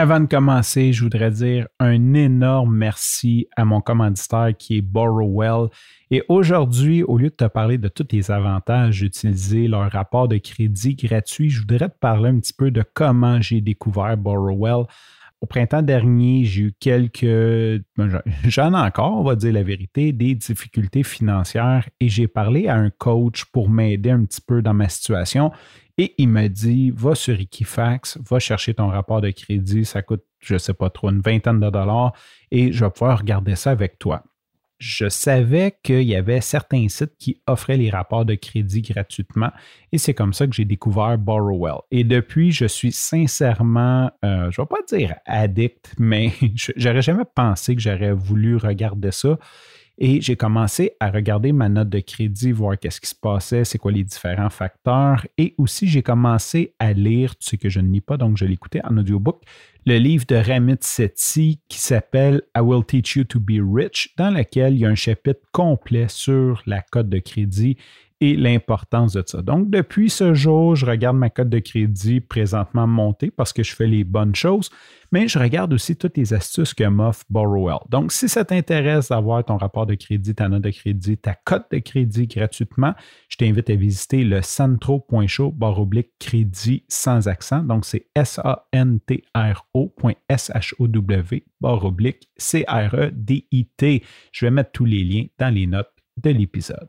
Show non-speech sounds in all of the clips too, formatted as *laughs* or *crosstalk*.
Avant de commencer, je voudrais dire un énorme merci à mon commanditaire qui est Borrowell. Et aujourd'hui, au lieu de te parler de tous les avantages d'utiliser leur rapport de crédit gratuit, je voudrais te parler un petit peu de comment j'ai découvert Borrowell. Au printemps dernier, j'ai eu quelques, ben, *laughs* j'en ai encore, on va dire la vérité, des difficultés financières et j'ai parlé à un coach pour m'aider un petit peu dans ma situation. Et il me dit, va sur Equifax, va chercher ton rapport de crédit, ça coûte, je ne sais pas trop, une vingtaine de dollars et je vais pouvoir regarder ça avec toi. Je savais qu'il y avait certains sites qui offraient les rapports de crédit gratuitement et c'est comme ça que j'ai découvert Borrowell. Et depuis, je suis sincèrement, euh, je ne vais pas dire addict, mais *laughs* j'aurais jamais pensé que j'aurais voulu regarder ça. Et j'ai commencé à regarder ma note de crédit, voir qu'est-ce qui se passait, c'est quoi les différents facteurs. Et aussi, j'ai commencé à lire, tu sais que je ne lis pas, donc je l'écoutais en audiobook, le livre de Ramit Sethi qui s'appelle I Will Teach You to Be Rich, dans lequel il y a un chapitre complet sur la cote de crédit et l'importance de ça. Donc, depuis ce jour, je regarde ma cote de crédit présentement montée parce que je fais les bonnes choses, mais je regarde aussi toutes les astuces que m'offre Borrowell. Donc, si ça t'intéresse d'avoir ton rapport de crédit, ta note de crédit, ta cote de crédit gratuitement, je t'invite à visiter le centro.show oblique crédit sans accent. Donc, c'est S-A-N-T-R-O.S-H-O-W oblique C-R-E-D-I-T. Je vais mettre tous les liens dans les notes de l'épisode.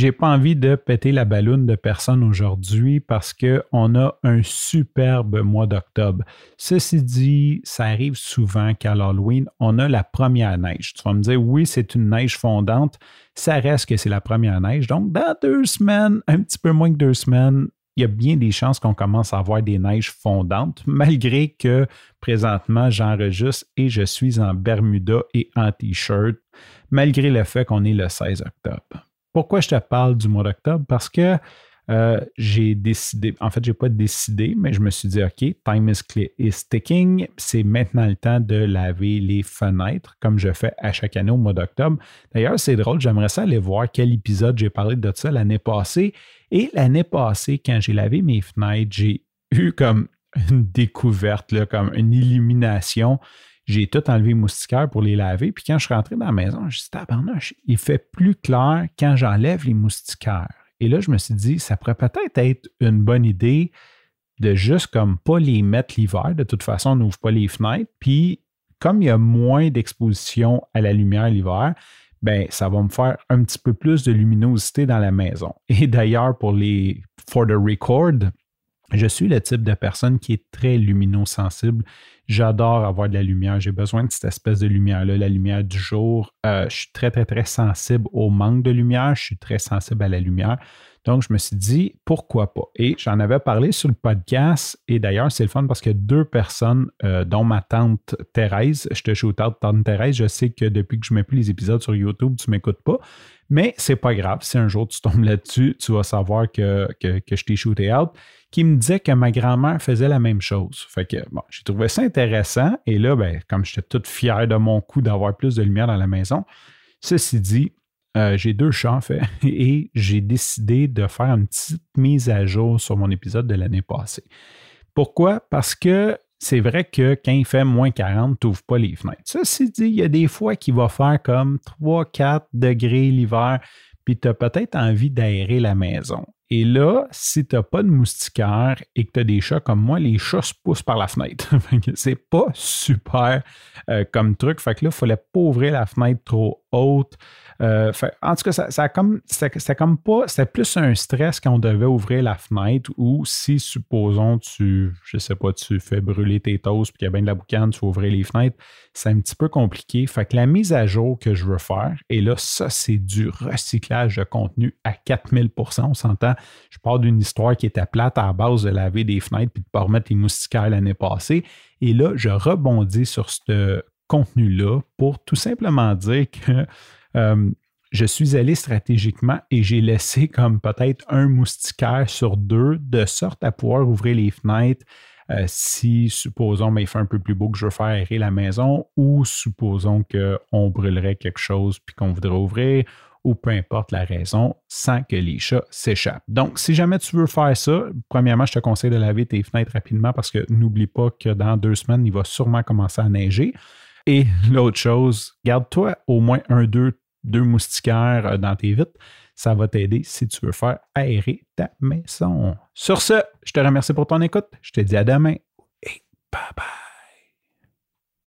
J'ai pas envie de péter la balloune de personne aujourd'hui parce qu'on a un superbe mois d'octobre. Ceci dit, ça arrive souvent qu'à l'Halloween, on a la première neige. Tu vas me dire, oui, c'est une neige fondante. Ça reste que c'est la première neige. Donc, dans deux semaines, un petit peu moins que deux semaines, il y a bien des chances qu'on commence à avoir des neiges fondantes, malgré que présentement, j'enregistre et je suis en Bermuda et en T-shirt, malgré le fait qu'on est le 16 octobre. Pourquoi je te parle du mois d'octobre? Parce que euh, j'ai décidé, en fait, je n'ai pas décidé, mais je me suis dit, OK, time is, is ticking. C'est maintenant le temps de laver les fenêtres, comme je fais à chaque année au mois d'octobre. D'ailleurs, c'est drôle, j'aimerais ça aller voir quel épisode j'ai parlé de ça l'année passée. Et l'année passée, quand j'ai lavé mes fenêtres, j'ai eu comme une découverte, là, comme une illumination j'ai tout enlevé moustiquaires pour les laver. Puis quand je suis rentré dans la maison, je me suis dit, il fait plus clair quand j'enlève les moustiquaires. Et là, je me suis dit, ça pourrait peut-être être une bonne idée de juste comme pas les mettre l'hiver. De toute façon, on n'ouvre pas les fenêtres. Puis, comme il y a moins d'exposition à la lumière l'hiver, ben ça va me faire un petit peu plus de luminosité dans la maison. Et d'ailleurs, pour les for the record, je suis le type de personne qui est très luminosensible. J'adore avoir de la lumière. J'ai besoin de cette espèce de lumière-là, la lumière du jour. Euh, je suis très, très, très sensible au manque de lumière. Je suis très sensible à la lumière. Donc, je me suis dit, pourquoi pas? Et j'en avais parlé sur le podcast. Et d'ailleurs, c'est le fun parce que deux personnes, euh, dont ma tante Thérèse, je te shoot out, tante Thérèse, je sais que depuis que je mets plus les épisodes sur YouTube, tu ne m'écoutes pas. Mais c'est pas grave. Si un jour tu tombes là-dessus, tu vas savoir que, que, que je t'ai shooté out qui me disait que ma grand-mère faisait la même chose. Fait que bon, j'ai trouvé ça intéressant. Et là, ben, comme j'étais toute fier de mon coup d'avoir plus de lumière dans la maison, ceci dit, euh, j'ai deux chats en fait, *laughs* et j'ai décidé de faire une petite mise à jour sur mon épisode de l'année passée. Pourquoi? Parce que c'est vrai que quand il fait moins 40, tu n'ouvres pas les fenêtres. Ceci dit, il y a des fois qu'il va faire comme 3-4 degrés l'hiver, puis tu as peut-être envie d'aérer la maison. Et là, si tu n'as pas de moustiquaire et que tu as des chats comme moi, les chats se poussent par la fenêtre. *laughs* c'est pas super euh, comme truc. Fait que là, il fallait pas ouvrir la fenêtre trop haute. Euh, en tout cas, ça, comme, c'était comme pas, c'était plus un stress quand on devait ouvrir la fenêtre ou si, supposons, tu, je sais pas, tu fais brûler tes toasts puis qu'il y a bien de la boucane, tu ouvrir les fenêtres, c'est un petit peu compliqué. Fait que la mise à jour que je veux faire, et là, ça, c'est du recyclage de contenu à 4000% on s'entend. Je pars d'une histoire qui était plate à la base de laver des fenêtres puis de pas remettre les moustiquaires l'année passée. Et là, je rebondis sur ce contenu-là pour tout simplement dire que euh, je suis allé stratégiquement et j'ai laissé comme peut-être un moustiquaire sur deux, de sorte à pouvoir ouvrir les fenêtres euh, si, supposons, mais il fait un peu plus beau que je veux faire aérer la maison, ou supposons qu'on brûlerait quelque chose puis qu'on voudrait ouvrir, ou peu importe la raison, sans que les chats s'échappent. Donc, si jamais tu veux faire ça, premièrement, je te conseille de laver tes fenêtres rapidement parce que n'oublie pas que dans deux semaines, il va sûrement commencer à neiger. Et *laughs* l'autre chose, garde-toi au moins un, deux, deux moustiquaires euh, dans tes vitres. Ça va t'aider si tu veux faire aérer ta maison. Sur ce, je te remercie pour ton écoute. Je te dis à demain et bye bye.